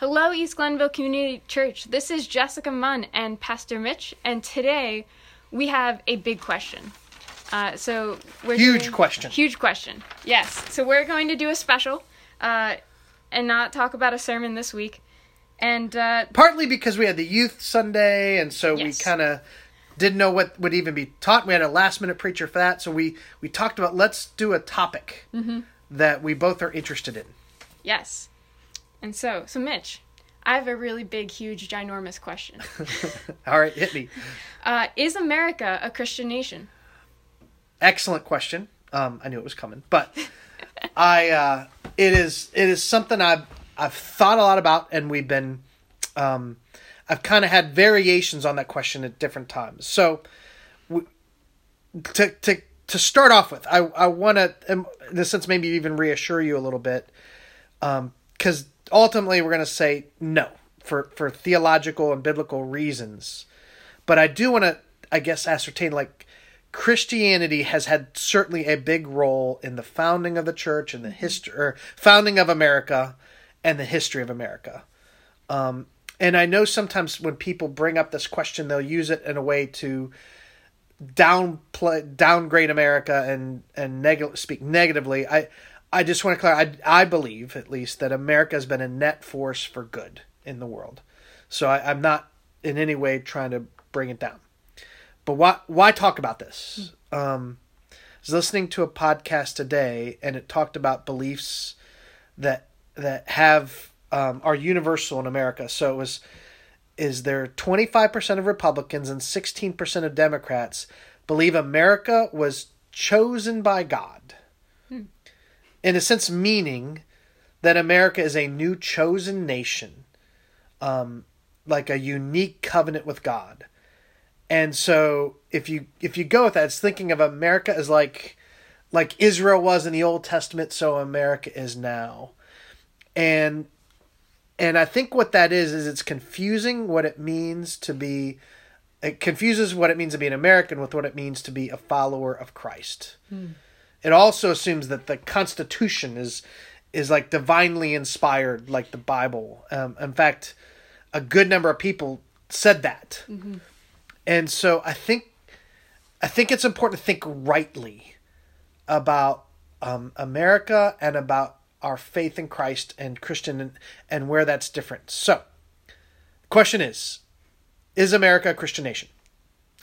Hello, East Glenville Community Church. This is Jessica Munn and Pastor Mitch, and today we have a big question. Uh, so we're Huge doing- question. Huge question. Yes. So we're going to do a special, uh, and not talk about a sermon this week. And uh, Partly because we had the youth Sunday, and so we kind of didn't know what would even be taught. We had a last minute preacher for that, so we we talked about let's do a topic Mm-hmm. that we both are interested in. yes. And so, so Mitch, I have a really big, huge, ginormous question. All right, hit me. Uh, is America a Christian nation? Excellent question. Um, I knew it was coming, but I uh, it is it is something I've I've thought a lot about, and we've been um, I've kind of had variations on that question at different times. So to to to start off with, I I want to in a sense maybe even reassure you a little bit, because ultimately we're going to say no for for theological and biblical reasons, but I do want to I guess ascertain like Christianity has had certainly a big role in the founding of the church and the history or founding of America and the history of America. Um, and I know sometimes when people bring up this question, they'll use it in a way to downplay, downgrade America and and neg- speak negatively. I I just want to clarify. I, I believe at least that America has been a net force for good in the world. So I, I'm not in any way trying to bring it down. But why why talk about this? Um, I was listening to a podcast today, and it talked about beliefs that that have um, are universal in America. So it was is there 25% of Republicans and 16% of Democrats believe America was chosen by God. In a sense, meaning that America is a new chosen nation, um, like a unique covenant with God. And so if you if you go with that, it's thinking of America as like like Israel was in the Old Testament, so America is now. And and I think what that is is it's confusing what it means to be it confuses what it means to be an American with what it means to be a follower of Christ. It also assumes that the Constitution is is like divinely inspired, like the Bible. Um, in fact, a good number of people said that, and so I think I think it's important to think rightly about um, America and about our faith in Christ and Christian and, and where that's different. So, question is, is America a Christian nation?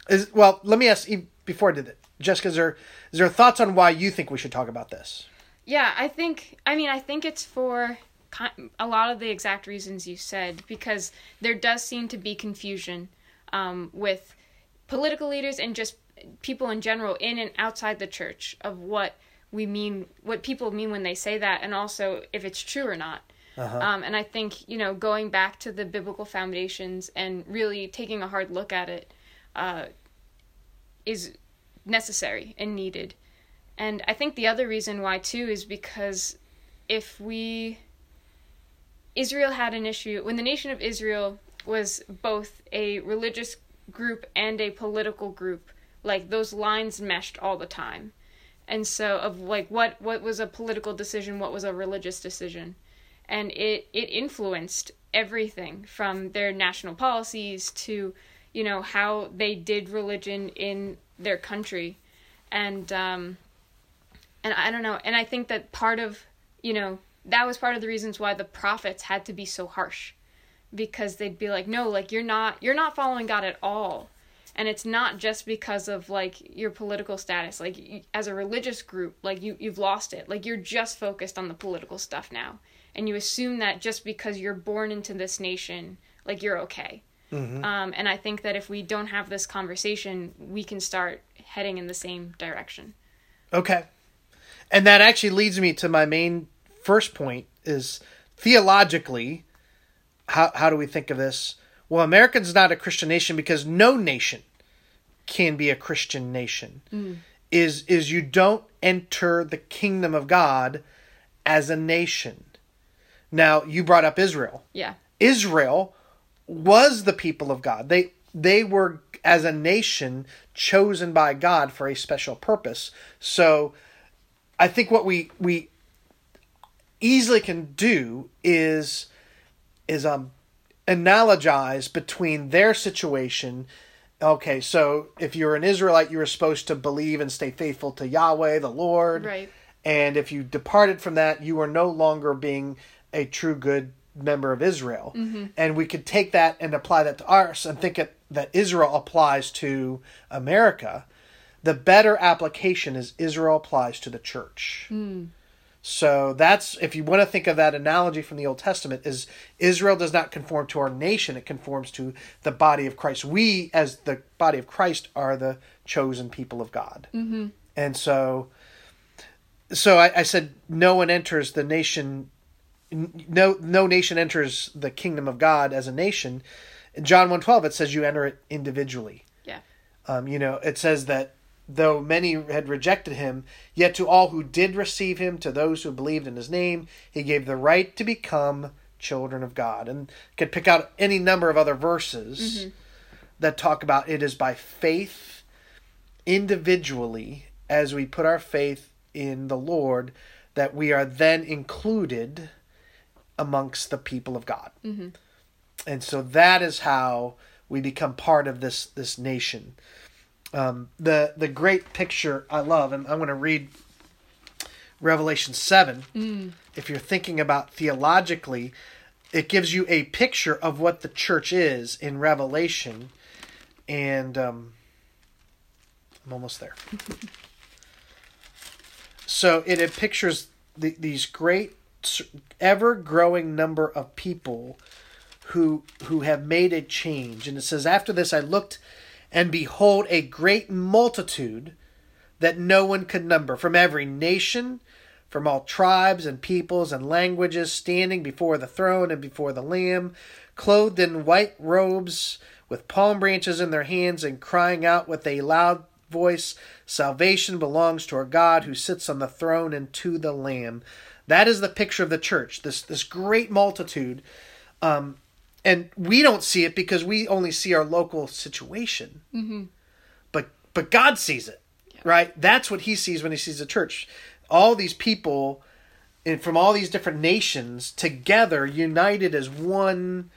Is well, let me ask you before I did it, Jessica. Is there is there thoughts on why you think we should talk about this? Yeah, I think. I mean, I think it's for a lot of the exact reasons you said because there does seem to be confusion um, with political leaders and just people in general in and outside the church of what we mean, what people mean when they say that, and also if it's true or not. Um, and I think you know going back to the biblical foundations and really taking a hard look at it uh, is necessary and needed. And I think the other reason why too is because if we Israel had an issue when the nation of Israel was both a religious group and a political group, like those lines meshed all the time. And so of like what what was a political decision, what was a religious decision. And it it influenced everything from their national policies to, you know, how they did religion in their country. And um and I don't know, and I think that part of, you know, that was part of the reasons why the prophets had to be so harsh because they'd be like, "No, like you're not you're not following God at all." And it's not just because of like your political status. Like as a religious group, like you you've lost it. Like you're just focused on the political stuff now. And you assume that just because you're born into this nation, like you're okay. Um, and I think that if we don't have this conversation, we can start heading in the same direction. Okay. And that actually leads me to my main first point is theologically how how do we think of this? Well, America's not a Christian nation because no nation can be a Christian nation. Is is you don't enter the kingdom of God as a nation. Now, you brought up Israel. Yeah. Israel was the people of God. They they were as a nation chosen by God for a special purpose. So I think what we we easily can do is is um analogize between their situation. Okay, so if you're an Israelite, you were supposed to believe and stay faithful to Yahweh, the Lord. Right. And if you departed from that, you are no longer being a true good member of Israel. Mm-hmm. And we could take that and apply that to ours and think it, that Israel applies to America. The better application is Israel applies to the church. Mm. So that's if you want to think of that analogy from the Old Testament is Israel does not conform to our nation; it conforms to the body of Christ. We, as the body of Christ, are the chosen people of God. Mm-hmm. And so, so I, I said, no one enters the nation. No, no nation enters the kingdom of God as a nation. In John one twelve, it says you enter it individually. Yeah. Um, you know, it says that though many had rejected him, yet to all who did receive him, to those who believed in his name, he gave the right to become children of God. And could pick out any number of other verses Mm-hmm. that talk about it is by faith individually as we put our faith in the Lord that we are then included amongst the people of God. Mm-hmm. And so that is how we become part of this this nation. Um, the the great picture I love, and I'm going to read Revelation seven. Mm. If you're thinking about theologically, it gives you a picture of what the church is in Revelation, and um, I'm almost there. so it, it pictures the, these great, ever growing number of people who who have made a change, and it says, "After this, I looked." And behold, a great multitude that no one could number from every nation, from all tribes and peoples and languages, standing before the throne and before the Lamb, clothed in white robes, with palm branches in their hands, and crying out with a loud voice, Salvation belongs to our God who sits on the throne and to the Lamb. That is the picture of the church, this, this great multitude. Um, and we don't see it because we only see our local situation. Mm-hmm. But but God sees it, Yeah. right? That's what He sees when He sees the church. All these people, and from all these different nations, together, united as one,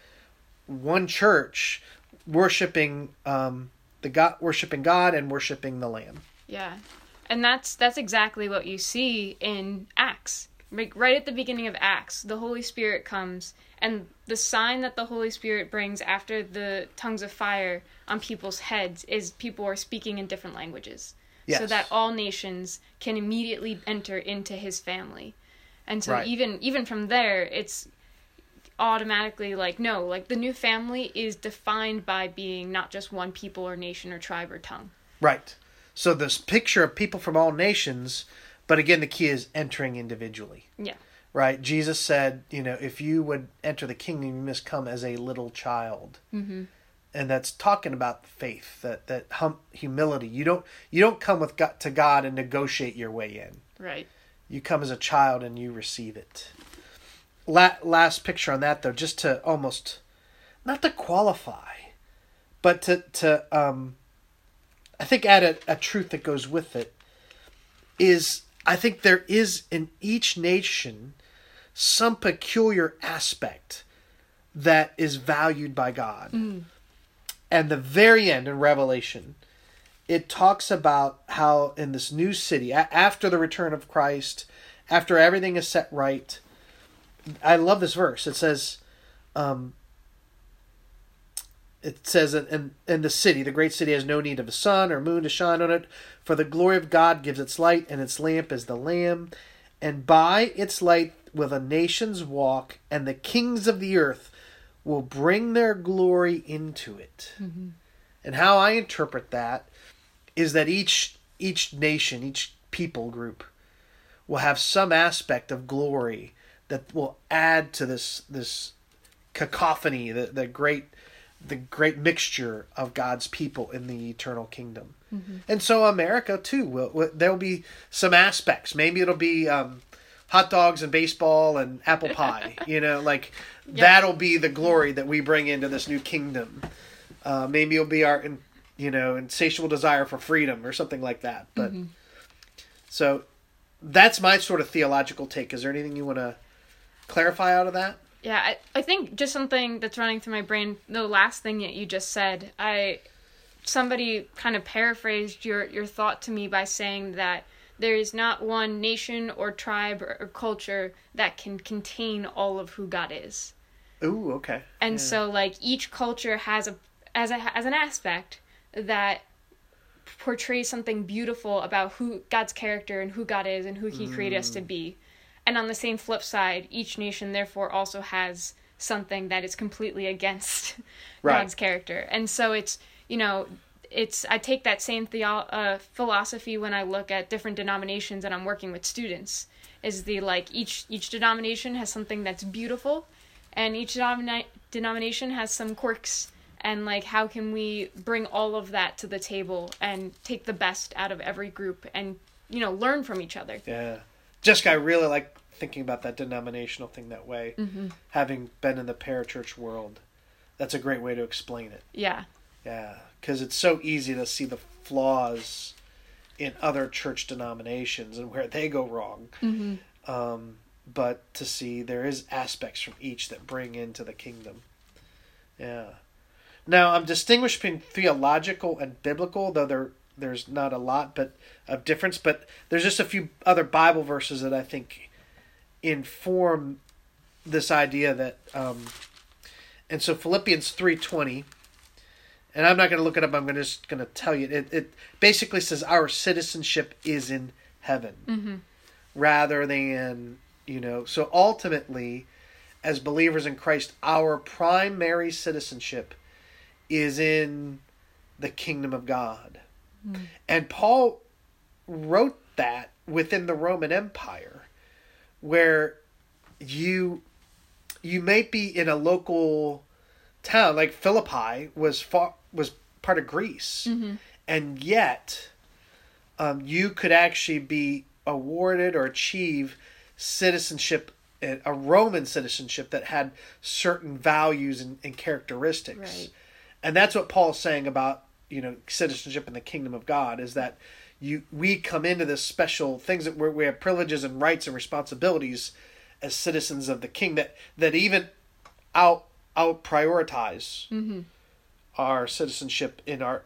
one church, worshiping um, the God, worshiping God, and worshiping the Lamb. Yeah. And that's that's exactly what you see in Acts. Like right at the beginning of Acts, the Holy Spirit comes and the sign that the Holy Spirit brings after the tongues of fire on people's heads is people are speaking in different languages. So that all nations can immediately enter into his family. And so Right. even even from there it's automatically like no, like the new family is defined by being not just one people or nation or tribe or tongue. Right. So this picture of people from all nations, but again, the key is entering individually. Yeah. Right. Jesus said, you know, if you would enter the kingdom, you must come as a little child. Mhm. And that's talking about faith, that that hum, humility. You don't you don't come with God, to God and negotiate your way in. Right. You come as a child and you receive it. La- last picture on that though, just to almost not to qualify, but to to um, I think add a, a truth that goes with it is I think there is in each nation some peculiar aspect that is valued by God. And the very end in Revelation, it talks about how in this new city, a- after the return of Christ, after everything is set right, I love this verse. It says, um, it says, in, in the city, the great city has no need of a sun or moon to shine on it, for the glory of God gives its light, and its lamp is the Lamb. And by its light will the nations walk, and the kings of the earth will bring their glory into it. And how I interpret that is that each each nation, each people group will have some aspect of glory that will add to this this cacophony, the, the great the great mixture of God's people in the eternal kingdom. And so America too will, will there'll be some aspects. Maybe it'll be um, hot dogs and baseball and apple pie. you know, like Yeah. that'll be the glory that we bring into this new kingdom. Uh, maybe it'll be our, you know, insatiable desire for freedom or something like that. But so that's my sort of theological take. Is there anything you want to clarify out of that? Yeah, I, I think just something that's running through my brain. The last thing that you just said, I somebody kind of paraphrased your your thought to me by saying that there is not one nation or tribe or, or culture that can contain all of who God is. Ooh, okay. And Yeah. so like each culture has a as a as an aspect that portrays something beautiful about who God's character and who God is and who he created us to mm. be. And on the same flip side, each nation therefore also has something that is completely against Right. God's character. And so it's, you know, it's I take that same theo- uh, philosophy when I look at different denominations and I'm working with students. Is the like each each denomination has something that's beautiful, and each denomina- denomination has some quirks. And like, how can we bring all of that to the table and take the best out of every group and you know learn from each other? Yeah. Jessica, I really like thinking about that denominational thing that way. Mm-hmm. Having been in the parachurch world, that's a great way to explain it. Yeah, Yeah, because it's so easy to see the flaws in other church denominations and where they go wrong. Mm-hmm. Um, but to see there is aspects from each that bring into the kingdom. Yeah. Now I'm distinguishing theological and biblical, though there there's not a lot but of difference. But there's just a few other Bible verses that I think inform this idea that. Um, and so Philippians three twenty and I'm not going to look it up. I'm gonna, just going to tell you. It, it basically says our citizenship is in heaven, Mm-hmm. rather than you know. So ultimately, as believers in Christ, our primary citizenship is in the kingdom of God, and Paul wrote that within the Roman Empire, where you you may be in a local town like Philippi was far, was part of Greece, and yet um, you could actually be awarded or achieve citizenship, a Roman citizenship that had certain values and, and characteristics, Right. and that's what Paul's saying about you know citizenship in the kingdom of God is that you we come into this special things that we have privileges and rights and responsibilities as citizens of the king that that even out out prioritize our citizenship in our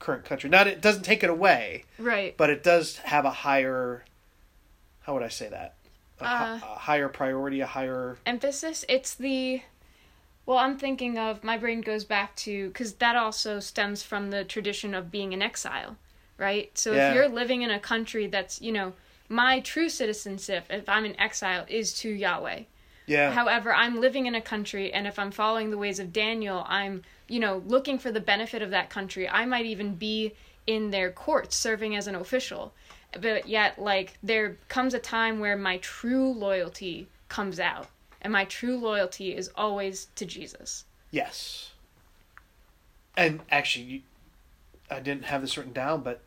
current country. Not it doesn't take it away, right. but it does have a higher how would I say that? A, Uh, a higher priority, a higher emphasis it's the well i'm thinking of my brain goes back to because that also stems from the tradition of being in exile right so Yeah. if you're living in a country that's you know my true citizenship if i'm in exile is to yahweh yeah. however i'm living in a country and if i'm following the ways of daniel i'm you know looking for the benefit of that country i might even be in their courts serving as an official but yet like there comes a time where my true loyalty comes out and my true loyalty is always to jesus Yes. And actually, I didn't have this written down, but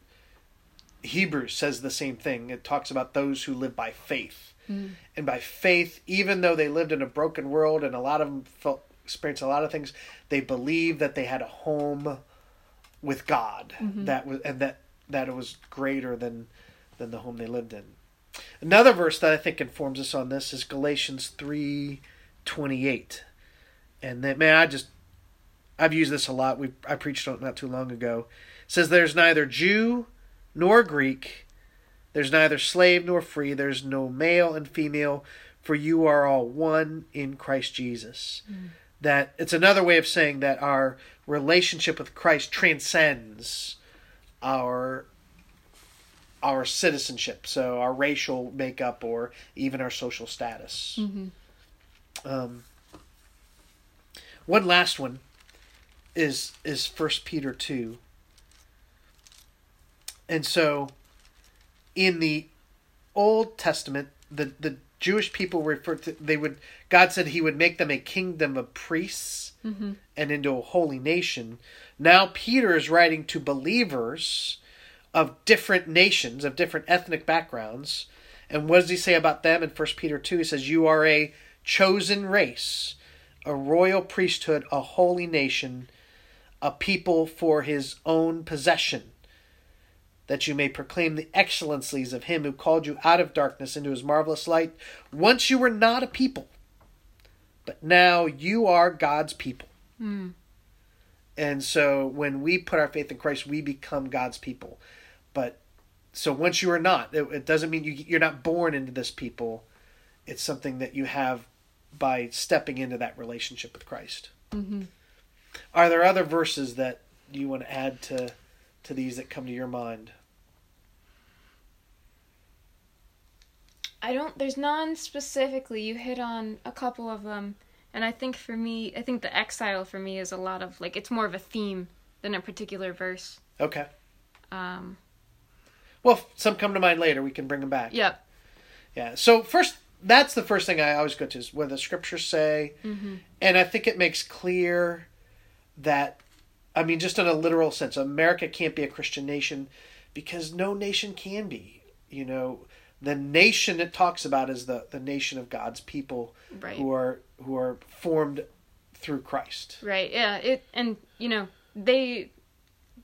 Hebrews says the same thing. It talks about those who live by faith. Hmm. And by faith, even though they lived in a broken world and a lot of them felt experienced a lot of things, they believed that they had a home with God mm-hmm. that was and that that it was greater than than the home they lived in. Another verse that I think informs us on this is Galatians three twenty eight. And that man, I just I've used this a lot. We I preached on it not too long ago. It says there's neither Jew nor Greek, there's neither slave nor free, there's no male and female, for you are all one in Christ Jesus. That it's another way of saying that our relationship with Christ transcends our our citizenship, so our racial makeup or even our social status. Um, one last one is is First Peter two, and so in the Old Testament, the the Jewish people referred to they would God said He would make them a kingdom of priests mm-hmm. and into a holy nation. Now Peter is writing to believers of different nations, of different ethnic backgrounds. And what does he say about them in 1 Peter 2? He says, You are a chosen race, a royal priesthood, a holy nation, a people for his own possession, that you may proclaim the excellencies of him who called you out of darkness into his marvelous light. Once you were not a people, but now you are God's people. And so when we put our faith in Christ, we become God's people. But so once you are not, it, it doesn't mean you, you're not born into this people. It's something that you have by stepping into that relationship with Christ. Mm-hmm. Are there other verses that you want to add to to these that come to your mind? I don't. There's none specifically. You hit on a couple of them, and I think for me, I think the exile for me is a lot of like it's more of a theme than a particular verse. Okay. Um, Well, some come to mind later. We can bring them back. yep. Yeah. So first, that's the first thing I always go to is what the scriptures say, Mm-hmm. and I think it makes clear that, I mean, just in a literal sense, America can't be a Christian nation because no nation can be. You know, the nation it talks about is the the nation of God's people Right. who are who are formed through Christ. Right. Yeah. It and you know they,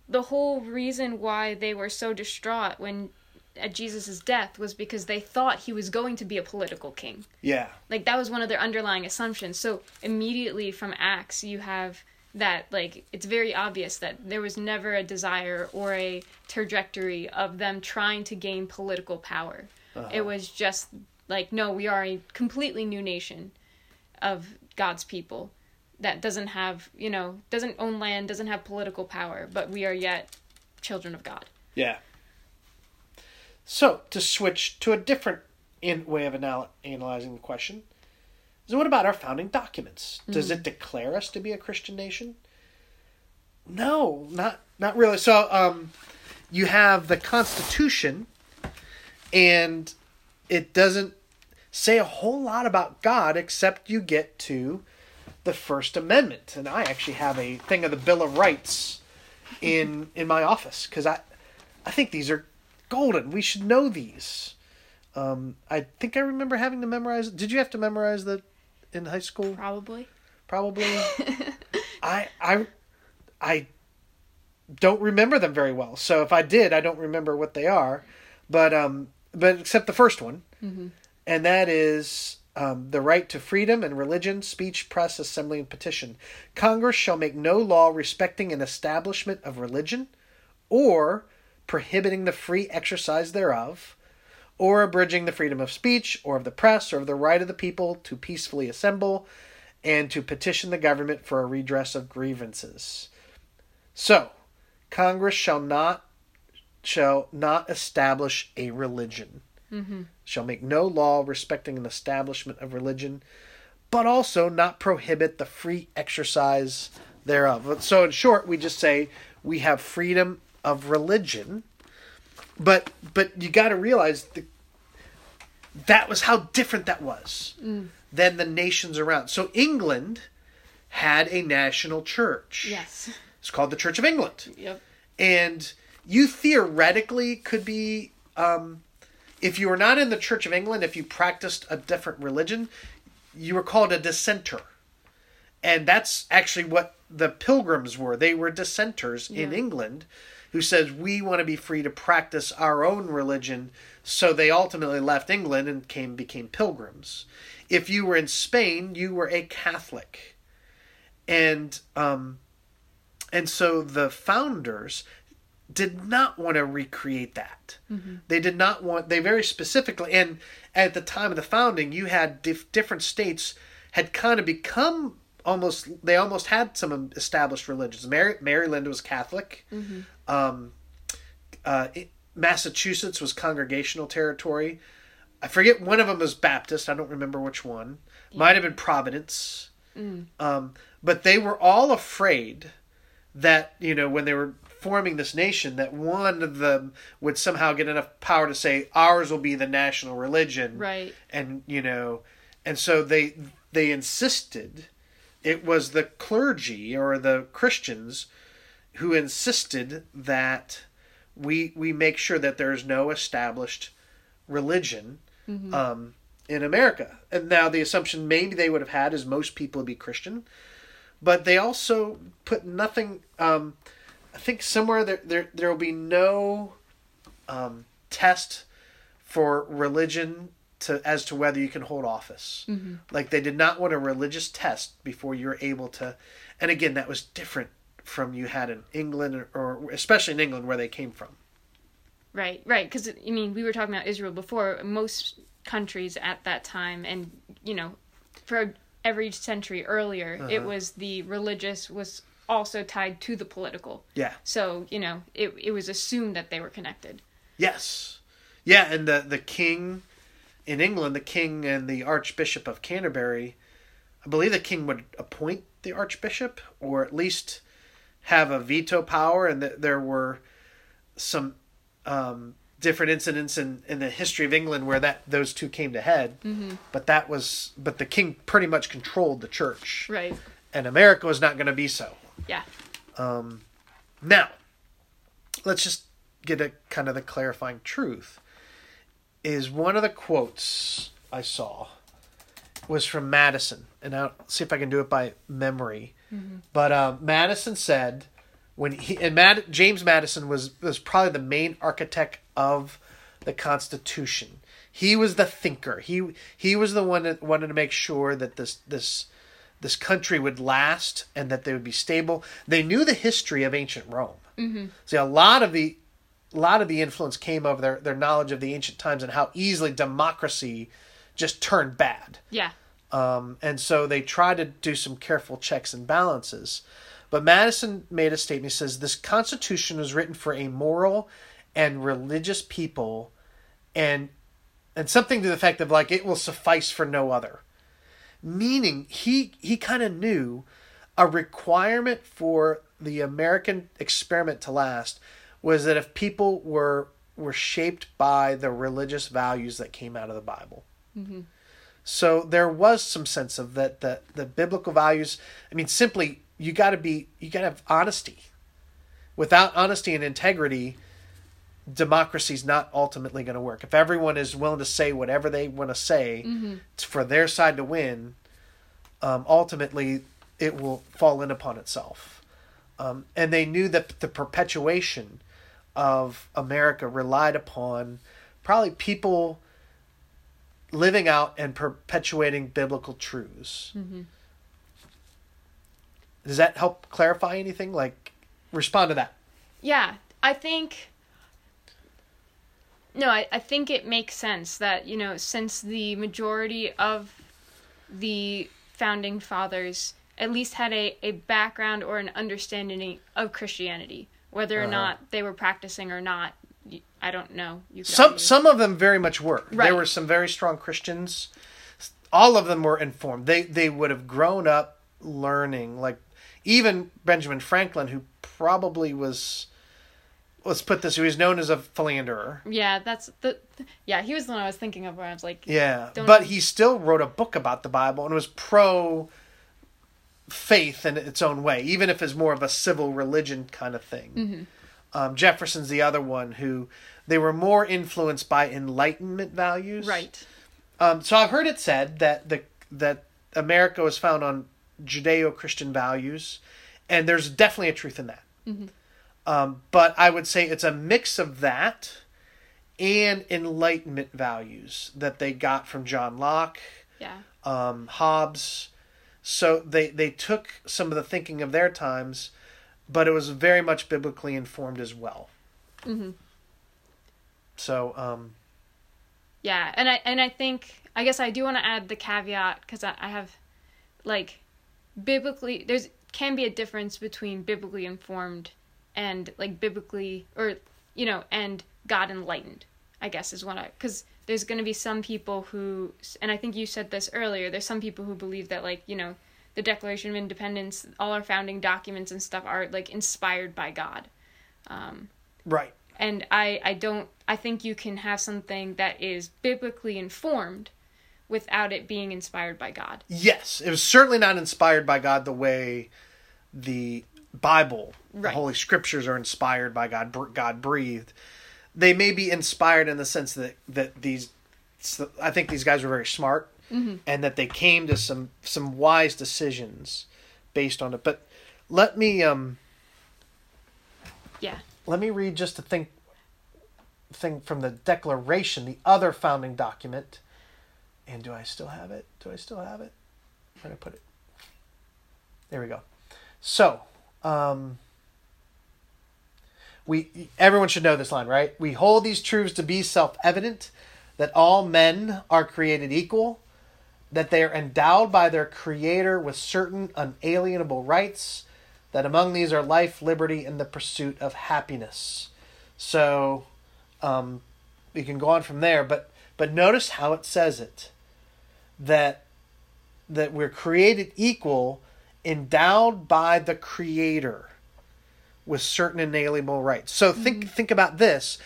the whole reason why they were so distraught when at Jesus' death was because they thought he was going to be a political king. Yeah. Like that was one of their underlying assumptions. So immediately from Acts, you have that like it's very obvious that there was never a desire or a trajectory of them trying to gain political power. Uh-huh. It was just like no, we are a completely new nation of God's people that doesn't have, you know, doesn't own land, doesn't have political power, but we are yet children of God. Yeah. So to switch to a different in way of anal- analyzing the question, is what about our founding documents? Does it declare us to be a Christian nation? No, not not really. So um, you have the Constitution, and it doesn't say a whole lot about God except you get to the First Amendment, and I actually have a thing of the Bill of Rights in in my office because I I think these are golden. We should know these. Um, I think I remember having to memorize. Did you have to memorize the in high school? Probably. Probably. I I I don't remember them very well. So if I did, I don't remember what they are. But um, but except the first one, and that is um, the right to freedom and religion, speech, press, assembly, and petition. Congress shall make no law respecting an establishment of religion, or prohibiting the free exercise thereof, or abridging the freedom of speech, or of the press, or of the right of the people to peacefully assemble, and to petition the government for a redress of grievances. So, Congress shall not shall not establish a religion. Mm-hmm. Shall make no law respecting an establishment of religion, but also not prohibit the free exercise thereof. So, in short, we just say we have freedom of religion, but but you got to realize the, that was how different that was than the nations around. So England had a national church. Yes. It's called the Church of England. Yep. And you theoretically could be, um, if you were not in the Church of England, if you practiced a different religion, you were called a dissenter. And that's actually what the pilgrims were. They were dissenters in England who says we want to be free to practice our own religion. So they ultimately left England and came became pilgrims. If you were in Spain, you were a Catholic. And um, and so the founders did not want to recreate that. They did not want, they very specifically, and at the time of the founding, you had dif- different states had kind of become almost, they almost had some established religions. Mary, Maryland was Catholic. Um, uh, it- Massachusetts was congregational territory. I forget one of them was Baptist. I don't remember which one. Might have been Providence. Um, but they were all afraid that you know when they were forming this nation that one of them would somehow get enough power to say ours will be the national religion Right. and you know and so they they insisted it was the clergy or the christians who insisted that we we make sure that there's no established religion um, in America. And now the assumption maybe they would have had is most people would be Christian, but they also put nothing. Um, I think somewhere there there there will be no um, test for religion to as to whether you can hold office. Like they did not want a religious test before you were able to. And again, that was different from you had in England or, especially in England where they came from. Right, right. Because I mean, we were talking about Israel before. Most countries at that time, and you know, for every century earlier, it uh-huh. was the religious was also tied to the political. Yeah. So you know, it it was assumed that they were connected. Yes. Yeah, and the the king in England, the king and the Archbishop of Canterbury, I believe the king would appoint the archbishop or at least have a veto power, and that there were some um, different incidents in, in the history of England where that those two came to head. Mm-hmm. But that was but the king pretty much controlled the church, Right. and America was not going to be so. Yeah. Now, let's just get a kind of the clarifying truth. Is one of the quotes I saw was from Madison, and I'll see if I can do it by memory. But um, Madison said when he and Mad, James Madison was was probably the main architect of the Constitution. He was the thinker. He he was the one that wanted to make sure that this this this country would last and that they would be stable. They knew the history of ancient Rome. Mm-hmm. See, a lot of the a lot of the influence came of their their knowledge of the ancient times and how easily democracy just turned bad. Yeah. Um, and so they try to do some careful checks and balances. But Madison made a statement. He says, This Constitution was written for a moral and religious people, and and something to the effect of like it will suffice for no other. Meaning he he kind of knew a requirement for the American experiment to last was that if people were were shaped by the religious values that came out of the Bible. So there was some sense of that the the biblical values. I mean, simply you got to be you got to have honesty. Without honesty and integrity, democracy's not ultimately going to work. If everyone is willing to say whatever they want to say it's for their side to win, um, ultimately it will fall in upon itself. Um, and they knew that the perpetuation of America relied upon probably people living out and perpetuating biblical truths. Does that help clarify anything? Like, respond to that. Yeah, I think. No, I, I think it makes sense that, you know, since the majority of the founding fathers at least had a, a background or an understanding of Christianity, whether or Uh-huh. not they were practicing or not, I don't know. You Some some of them very much were. There were some very strong Christians. All of them were informed. They they would have grown up learning. Like even Benjamin Franklin, who probably was. Let's put this. He was known as a philanderer. Yeah, that's the. Yeah, he was the one I was thinking of where I was like, Yeah, but he still wrote a book about the Bible and was pro faith in its own way, even if it's more of a civil religion kind of thing. Mm-hmm. Um, Jefferson's the other one who they were more influenced by Enlightenment values. right. Um, so I've heard it said that the that America was found on Judeo-Christian values, and there's definitely a truth in that. Um, but I would say it's a mix of that and Enlightenment values that they got from John Locke, Yeah. um, Hobbes. So they they took some of the thinking of their times, but it was very much biblically informed as well. Mhm. So um, Yeah, and I and I think I guess I do want to add the caveat because I, I have like biblically there's can be a difference between biblically informed and like biblically or you know and God enlightened. I guess is what I because there's going to be some people who and I think you said this earlier. There's some people who believe that like you know the Declaration of Independence, all our founding documents and stuff are like inspired by God. Um, right. and I I don't I think you can have something that is biblically informed without it being inspired by God. Yes, it was certainly not inspired by God the way the Bible, the Holy Scriptures are inspired by God. God breathed. They may be inspired in the sense that that these, I think these guys were very smart, and that they came to some some wise decisions based on it. But let me um Yeah. let me read just a thing thing from the Declaration, the other founding document, And do I still have it? Do I still have it? Where did I put it? There we go. So, um, we everyone should know this line, right? We hold these truths to be self-evident that all men are created equal, that they are endowed by their creator with certain unalienable rights, that among these are life, liberty, and the pursuit of happiness. So, um, we can go on from there, but but notice how it says it that that we're created equal, endowed by the creator with certain inalienable rights. So think think about this.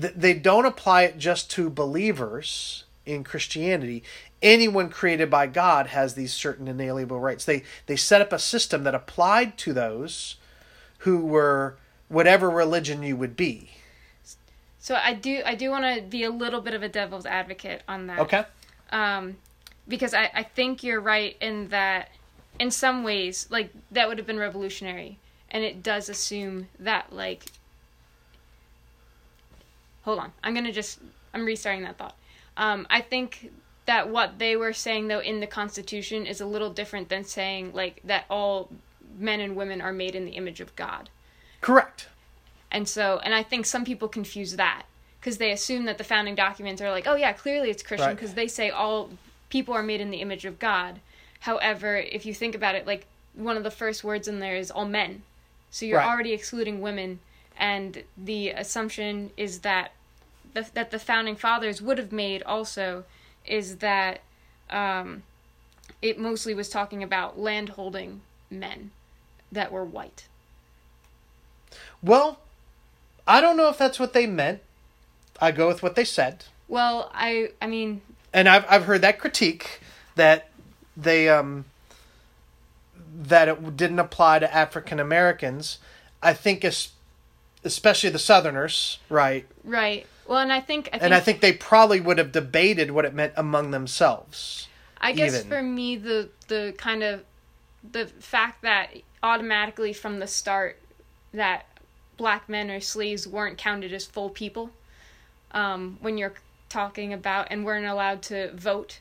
Th- They don't apply it just to believers in Christianity. Anyone created by God has these certain inalienable rights. They they set up a system that applied to those who were whatever religion you would be. So I do I do want to be a little bit of a devil's advocate on that. Okay? um, because I, I think you're right in that in some ways like that would have been revolutionary and it does assume that like hold on i'm gonna just i'm restarting that thought um, i think that what they were saying though in the constitution is a little different than saying like that all men and women are made in the image of god Correct. and so, and I think some people confuse that because they assume that the founding documents are like, oh yeah, clearly it's Christian Right. because they say all people are made in the image of God. However, if you think about it, like one of the first words in there is all men. So you're Right. already excluding women, and the assumption is that the, that the founding fathers would have made also is that um, it mostly was talking about landholding men that were white. Well, I don't know if that's what they meant. I go with what they said. Well, I I mean, and I've I've heard that critique that they um that it didn't apply to African Americans. I think es- especially the Southerners, right? right. Well, and I think I think And I think they probably would have debated what it meant among themselves. I guess even. for me the the kind of the fact that automatically from the start that black men or slaves weren't counted as full people um, when you're talking about and weren't allowed to vote.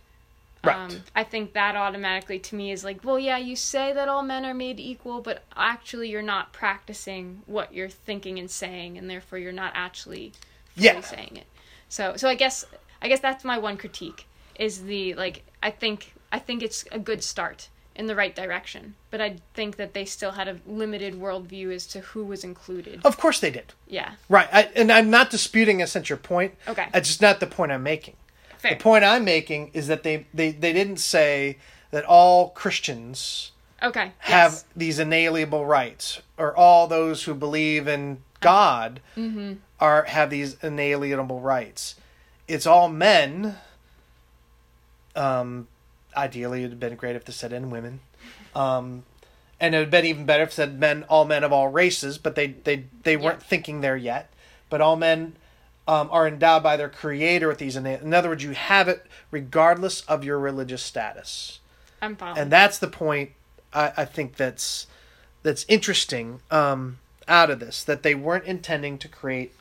Right. Um, I think that automatically to me is like, well, yeah, you say that all men are made equal, but actually you're not practicing what you're thinking and saying, and therefore you're not actually Yeah. saying it. So, so I guess I guess that's my one critique is the like I think I think it's a good start in the right direction, but I think that they still had a limited worldview as to who was included. Of course they did. Yeah, Right. I, and I'm not disputing essentially your point. Okay. It's just not the point I'm making. fair. The point I'm making is that they, they, they didn't say that all Christians okay, have yes. these inalienable rights, or all those who believe in God Mm-hmm. Are have these inalienable rights. It's all men. Um, ideally, it'd have been great if they said and women, um, and it would have been even better if it said men, all men of all races. But they they they weren't thinking there yet. But all men um, are endowed by their Creator with these. ina- In other words, you have it regardless of your religious status I'm following. and that's the point I, I think that's that's interesting um, out of this that they weren't intending to create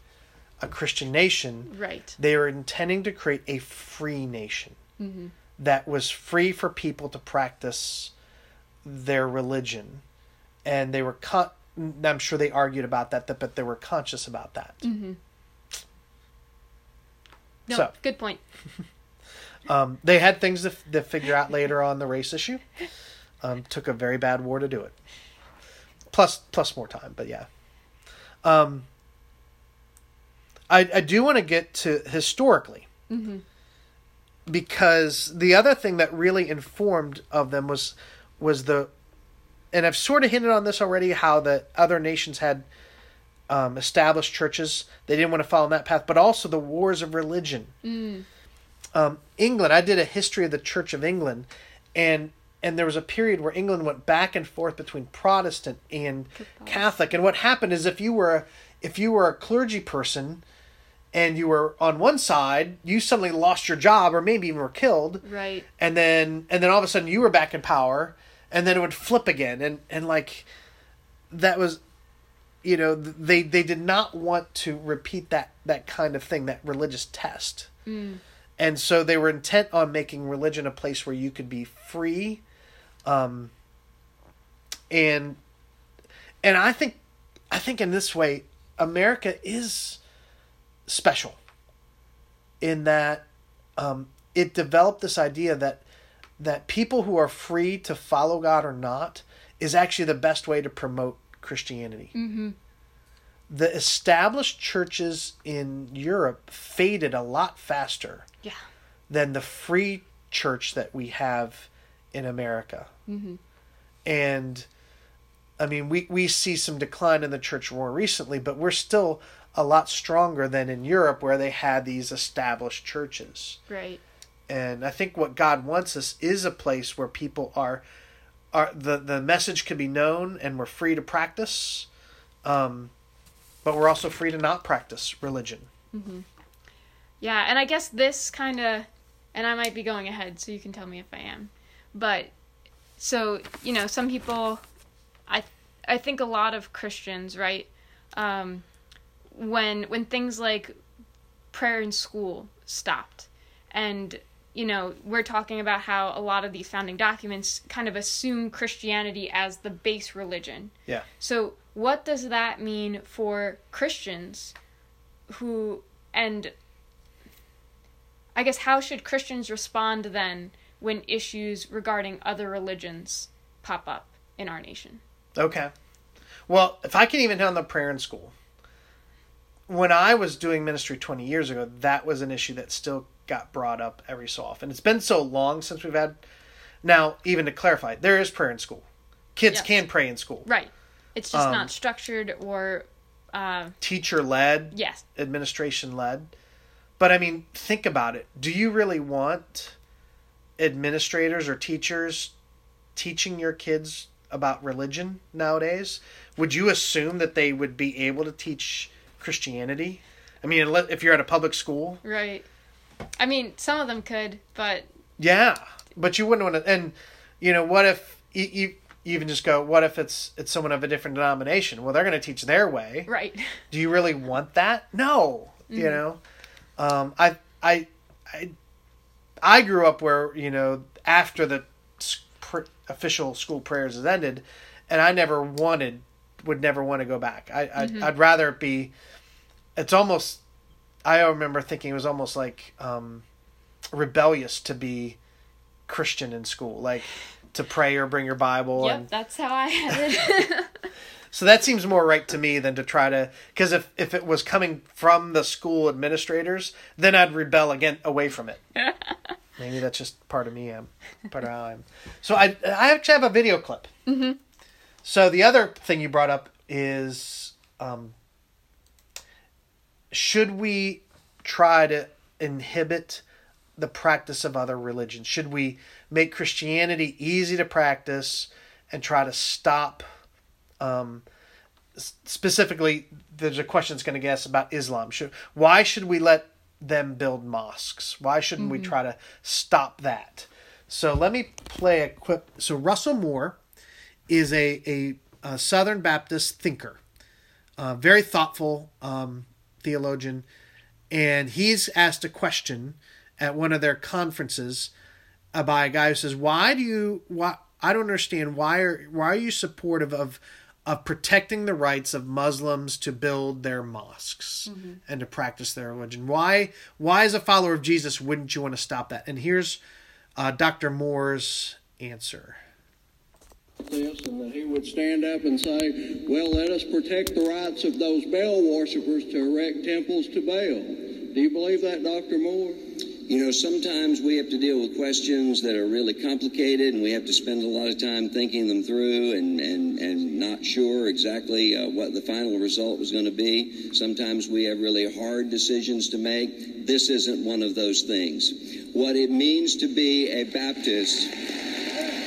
a Christian nation. right. They were intending to create a free nation that was free for people to practice their religion, and they were. Con- I'm sure they argued about that, but they were conscious about that. No, So- good point. Um, they had things to, to figure out later on the race issue. Um, took a very bad war to do it. Plus, plus more time, but yeah. Um, I I do want to get to historically because the other thing that really informed of them was was the, and I've sort of hinted on this already how the other nations had um, established churches. They didn't want to follow that path, but also the wars of religion um, England. I did a history of the Church of England, and and there was a period where England went back and forth between Protestant and Catholic. And what happened is if you were a, if you were a clergy person and you were on one side, you suddenly lost your job or maybe even were killed, Right. and then and then all of a sudden you were back in power, and then it would flip again, and and like that was. You know, they they did not want to repeat that that kind of thing, that religious test and so they were intent on making religion a place where you could be free, um, and and I think I think in this way America is special in that um, it developed this idea that that people who are free to follow God or not is actually the best way to promote Christianity. Mm-hmm. The established churches in Europe faded a lot faster Yeah. than the free church that we have in America. Mm-hmm. And I mean, we, we see some decline in the church more recently, but we're still a lot stronger than in Europe where they had these established churches. Right. And I think what God wants us is a place where people are are the the message can be known and we're free to practice. Um, but we're also free to not practice religion. Mm-hmm. Yeah, and I guess this kind of, and I might be going ahead, so you can tell me if I am, but so you know, some people, I I think a lot of Christians, right, um, when when things like prayer in school stopped, and you know, we're talking about how a lot of these founding documents kind of assume Christianity as the base religion. Yeah. So, what does that mean for Christians who, and I guess, how should Christians respond then when issues regarding other religions pop up in our nation? Okay. Well, if I can even handle prayer in school, when I was doing ministry 20 years ago, that was an issue that still got brought up every so often. It's been so long since we've had. Now, even to clarify, there is prayer in school. Kids Yes. can pray in school. Right. It's just Um, not structured or, uh, Teacher led, yes. administration led. But I mean, think about it. Do you really want administrators or teachers teaching your kids about religion nowadays? Would you assume that they would be able to teach Christianity? I mean, if you're at a public school, Right. I mean, some of them could, but yeah, but you wouldn't want to. And you know, what if you, you even just go, what if it's it's someone of a different denomination? Well, they're going to teach their way. right. do you really want that? No, you know. Um, I I I I grew up where you know after the pr- official school prayers has ended, and I never wanted would never want to go back. I I'd, I'd rather it be. It's almost. I remember thinking it was almost like um, rebellious to be Christian in school, like to pray or bring your Bible yep, and that's how I had it. so that seems more right to me than to try to because if if it was coming from the school administrators, then I'd rebel again away from it. Maybe that's just part of me. I'm part of how I'm. So I I actually have a video clip. Mm-hmm. So the other thing you brought up is, um, should we try to inhibit the practice of other religions? Should we make Christianity easy to practice and try to stop? Um, specifically, there's a question that's going to get us about Islam. Should why should we let them build mosques? Why shouldn't we try to stop that? So let me play a quick. So Russell Moore is a a, a Southern Baptist thinker, uh, very thoughtful um, theologian, and he's asked a question at one of their conferences uh, by a guy who says, "Why do you? Why I don't understand why are why are you supportive of of protecting the rights of Muslims to build their mosques and to practice their religion? Why why as a follower of Jesus wouldn't you want to stop that?" And here's uh, Dr. Moore's answer. This and that he would stand up and say, Well, let us protect the rights of those Baal worshippers to erect temples to Baal. Do you believe that, Dr. Moore? You know, sometimes we have to deal with questions that are really complicated and we have to spend a lot of time thinking them through and, and, and not sure exactly uh, what the final result was going to be. Sometimes we have really hard decisions to make. This isn't one of those things. What it means to be a Baptist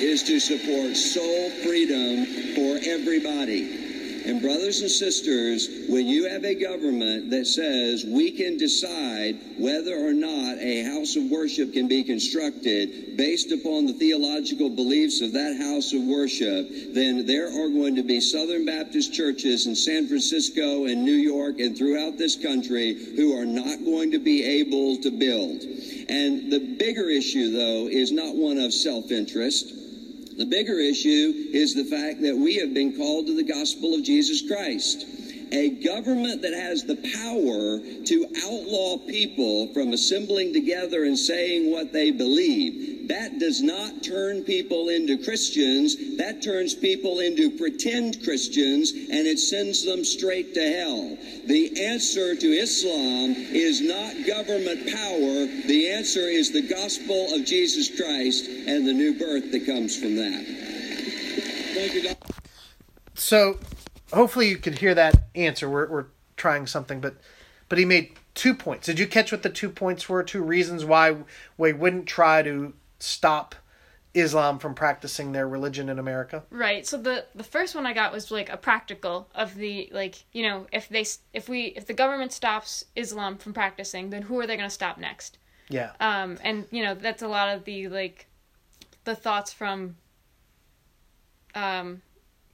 is to support soul freedom for everybody. And brothers and sisters, when you have a government that says we can decide whether or not a house of worship can be constructed based upon the theological beliefs of that house of worship, then there are going to be Southern Baptist churches in San Francisco and New York and throughout this country who are not going to be able to build. And the bigger issue, though, is not one of self interest. The bigger issue is the fact that we have been called to the gospel of Jesus Christ. A government that has the power to outlaw people from assembling together and saying what they believe, that does not turn people into Christians. That turns people into pretend Christians and it sends them straight to hell. The answer to Islam is not government power. The answer is the gospel of Jesus Christ and the new birth that comes from that. Thank you. So hopefully you could hear that answer. We're we're trying something, but but he made two points. Did you catch what the two points were? Two reasons why we wouldn't try to stop Islam from practicing their religion in America. Right. So the the first one I got was like a practical of the like you know if they if we if the government stops Islam from practicing, then who are they going to stop next? Yeah. Um, and you know that's a lot of the like the thoughts from. Um,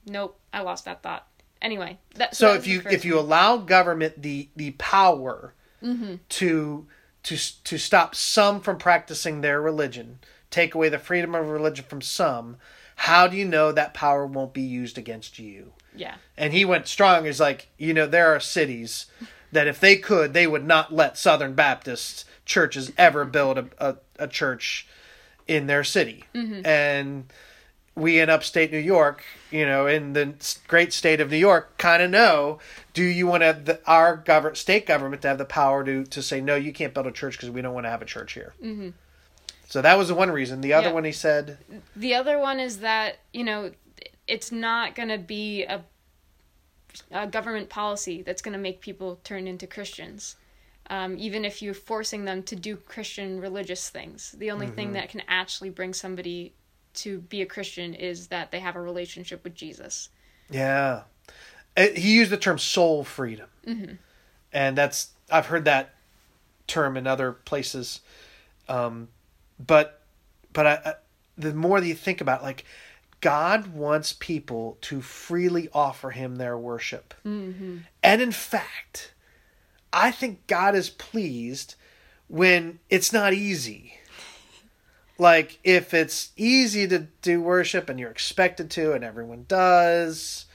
nope, I lost that thought. Anyway, that, so that if you if you one. allow government the the power Mm-hmm. to to to stop some from practicing their religion, take away the freedom of religion from some, how do you know that power won't be used against you? yeah, And he went strong. He's like, you know, there are cities that if they could, they would not let Southern Baptist churches ever build a, a, a church in their city. And we in upstate New York, you know, in the great state of New York, kind of know do you want to the, our govern, state government to have the power to, to say, no, you can't build a church because we don't want to have a church here? Mm-hmm. So that was the one reason. The other Yeah. one he said, the other one is that you know it's not going to be a, a government policy that's going to make people turn into christians um, even if you're forcing them to do christian religious things the only thing that can actually bring somebody to be a christian is that they have a relationship with jesus Yeah, he used the term soul freedom, and that's I've heard that term in other places. Um, but but I, I, the more that you think about, it, like God wants people to freely offer Him their worship, and in fact, I think God is pleased when it's not easy. Like if it's easy to do worship and you're expected to and everyone does,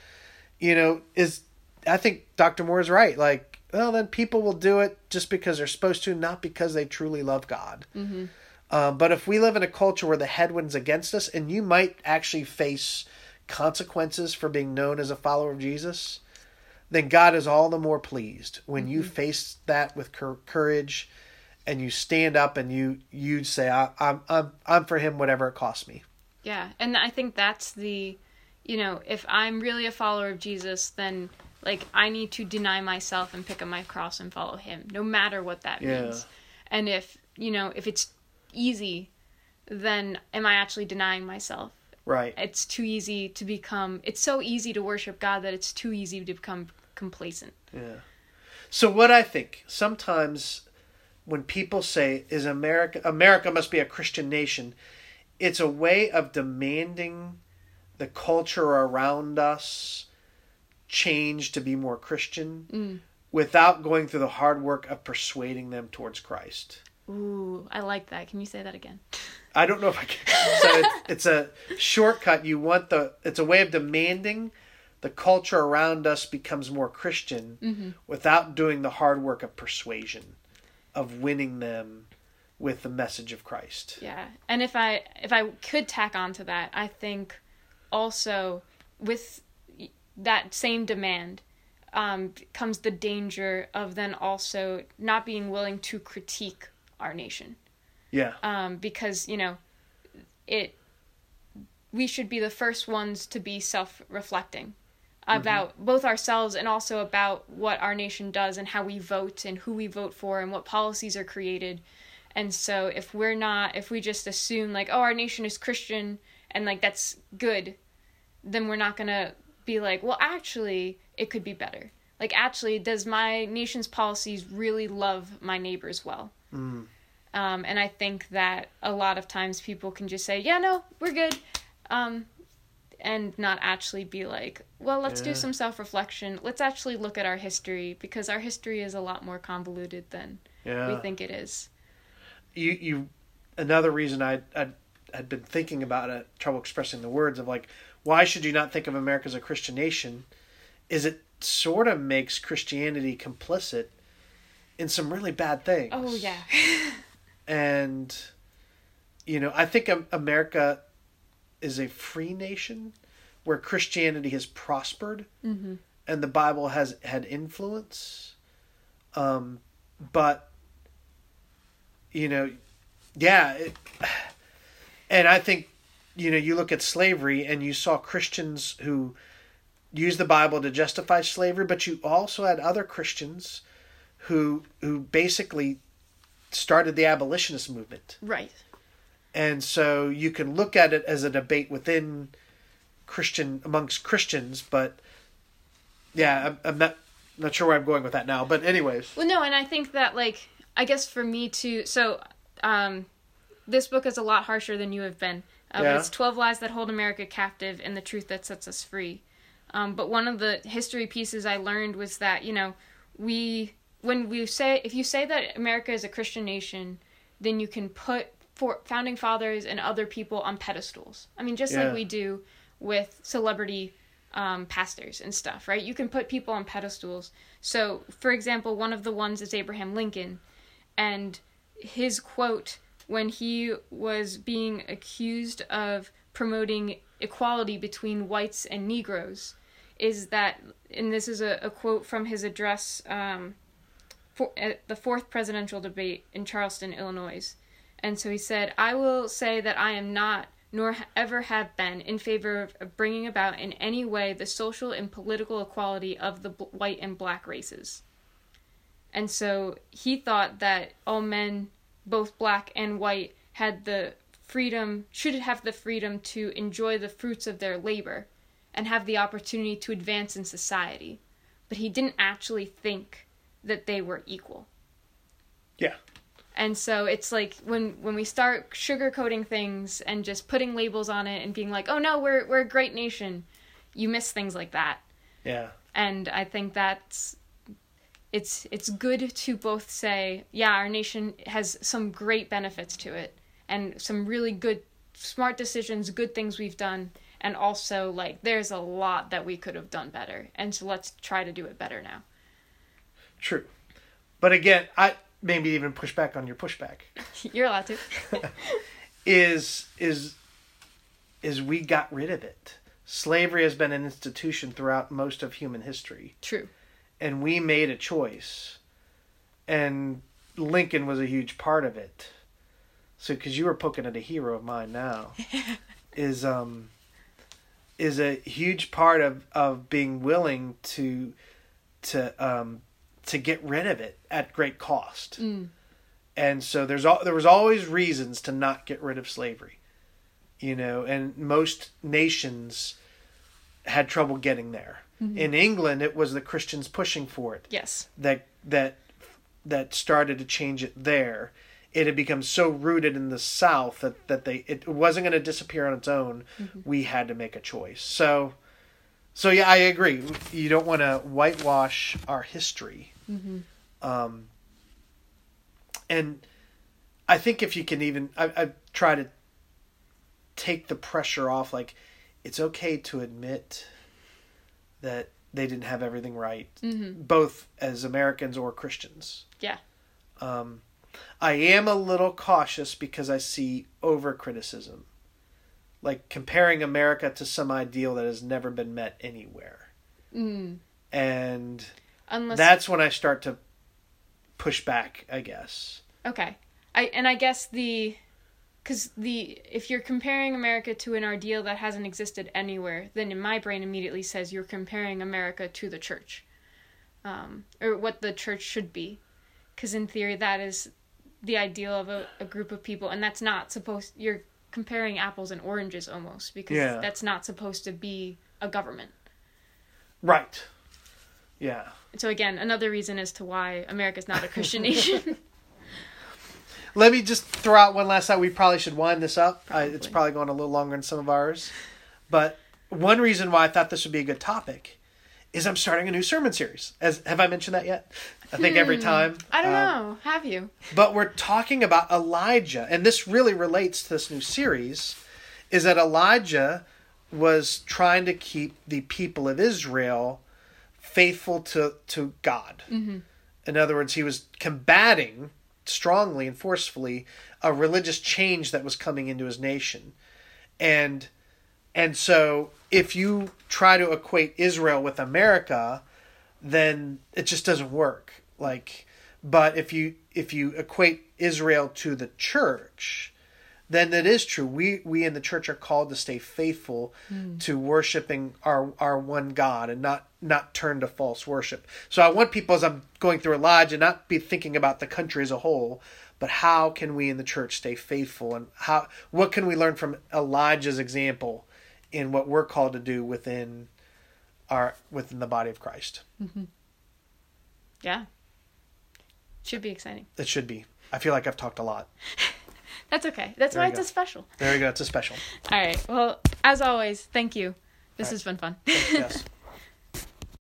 you know, is I think Dr. Moore is right. Like, well, then people will do it just because they're supposed to, not because they truly love God. Mm-hmm. Um, but if we live in a culture where the headwinds against us, and you might actually face consequences for being known as a follower of Jesus, then God is all the more pleased when you face that with courage, and you stand up and you you say, I, "I'm I'm I'm for Him, whatever it costs me." yeah and i think that's the you know if i'm really a follower of jesus then like i need to deny myself and pick up my cross and follow him no matter what that Yeah. means and if you know if it's easy then am i actually denying myself Right. it's too easy to become it's so easy to worship god that it's too easy to become complacent Yeah. So what I think sometimes when people say is America America must be a Christian nation, it's a way of demanding the culture around us change to be more Christian mm. without going through the hard work of persuading them towards Christ. Ooh i like that can you say that again I don't know if I can. So it's, it's a shortcut. You want the. It's a way of demanding the culture around us becomes more Christian without doing the hard work of persuasion, of winning them with the message of Christ. Yeah, and if I if I could tack on to that, I think also with that same demand um, comes the danger of then also not being willing to critique our nation Yeah. um, because you know it we should be the first ones to be self-reflecting about both ourselves and also about what our nation does and how we vote and who we vote for and what policies are created and so if we're not if we just assume like oh our nation is christian and like that's good then we're not going to be like, well, actually, it could be better. Like, actually, does my nation's policies really love my neighbors well? Mm. Um, and I think that a lot of times people can just say, yeah, no, we're good. Um, and not actually be like, well, let's Yeah. do some self reflection. Let's actually look at our history because our history is a lot more convoluted than Yeah. we think it is. you you another reason I I had been thinking about it, trouble expressing the words of like why should you not think of America as a Christian nation? Is it sort of makes Christianity complicit in some really bad things. Oh, yeah. and you know I think Am- America is a free nation where Christianity has prospered hmm and the Bible has had influence. Um, but you know, yeah, it, and I think you know you look at slavery and you saw Christians who used the Bible to justify slavery, but you also had other Christians who who basically started the abolitionist movement. Right. And so you can look at it as a debate within Christian amongst Christians, but yeah, I'm, I'm not not sure where I'm going with that now. But anyways, Well, no, and I think that like I guess for me to so um, this book is a lot harsher than you have been. Uh, Yeah. It's twelve lies that hold America captive and the truth that sets us free. Um, but one of the history pieces I learned was that you know we when we say if you say that America is a Christian nation, then you can put for founding fathers and other people on pedestals. I mean, just Yeah. like we do with celebrity um, pastors and stuff, right? You can put people on pedestals. So, for example, one of the ones is Abraham Lincoln, and his quote when he was being accused of promoting equality between whites and Negroes is that, and this is a, a quote from his address um, for, at the fourth presidential debate in Charleston, Illinois. And so he said, I will say that I am not, nor ever have been, in favor of- bringing about in any way the social and political equality of the white and black races. And so he thought that all men, both black and white, had the freedom, should have the freedom to enjoy the fruits of their labor and have the opportunity to advance in society. But he didn't actually think that they were equal. yeah, And so it's like when when we start sugarcoating things and just putting labels on it and being like, "Oh no, we're we're a great nation." You miss things like that. yeah, And I think that's it's it's good to both say, "Yeah, our nation has some great benefits to it and some really good smart decisions, good things we've done." And also like there's a lot that we could have done better. And so let's try to do it better now. True. But again, I maybe even push back on your pushback You're allowed to. is is is we got rid of it. Slavery has been an institution throughout most of human history. True. and we made a choice and lincoln was a huge part of it so because you were poking at a hero of mine now is um is a huge part of of being willing to to um to get rid of it at great cost. Mm. and so there's al- there was always reasons to not get rid of slavery you know and most nations had trouble getting there. In england it was the christians pushing for it Yes. that that that started to change it there. It had become so rooted in the south that, that they it wasn't going to disappear on its own. We had to make a choice. So so yeah i agree. You don't want to whitewash our history um and i think if you can even i, I try to take the pressure off like it's okay to admit that they didn't have everything right Mm-hmm. both as Americans or Christians. Yeah. Um, I am a little cautious because I see over criticism, like comparing America to some ideal that has never been met anywhere, Mm. and Unless that's when I start to push back. I guess. Okay. I and I guess the cuz the if you're comparing America to an ideal that hasn't existed anywhere, then in my brain immediately says you're comparing America to the church. Um or what the church should be. Cuz in theory that is the ideal of a, a group of people and that's not supposed you're comparing apples and oranges almost because Yeah. that's not supposed to be a government. Right. Yeah. So again, another reason as to why America's not a Christian nation. Let me just throw out one last thought. We probably should wind this up. I, it's Probably. probably going a little longer than some of ours. But one reason why I thought this would be a good topic is I'm starting a new sermon series. As have I mentioned that yet? I think every time. I don't Um, know. Have you? But we're talking about Elijah, and this really relates to this new series. Is that Elijah was trying to keep the people of Israel faithful to to God. Mm-hmm. In other words, he was combating strongly and forcefully a religious change that was coming into his nation, and and so if you try to equate Israel with America, then it just doesn't work. Like, but if you if you equate Israel to the church, then it is true. We we in the church are called to stay faithful to worshiping our our one God and not not turn to false worship. So I want people as I'm going through Elijah not be thinking about the country as a whole, but how can we in the church stay faithful and how what can we learn from Elijah's example in what we're called to do within our within the body of Christ. Mm-hmm. Yeah. Should be exciting. It should be. I feel like I've talked a lot. That's okay. That's There why it's a special. There you go. It's a special. All right. Well, as always, thank you. This right. has been fun. yes.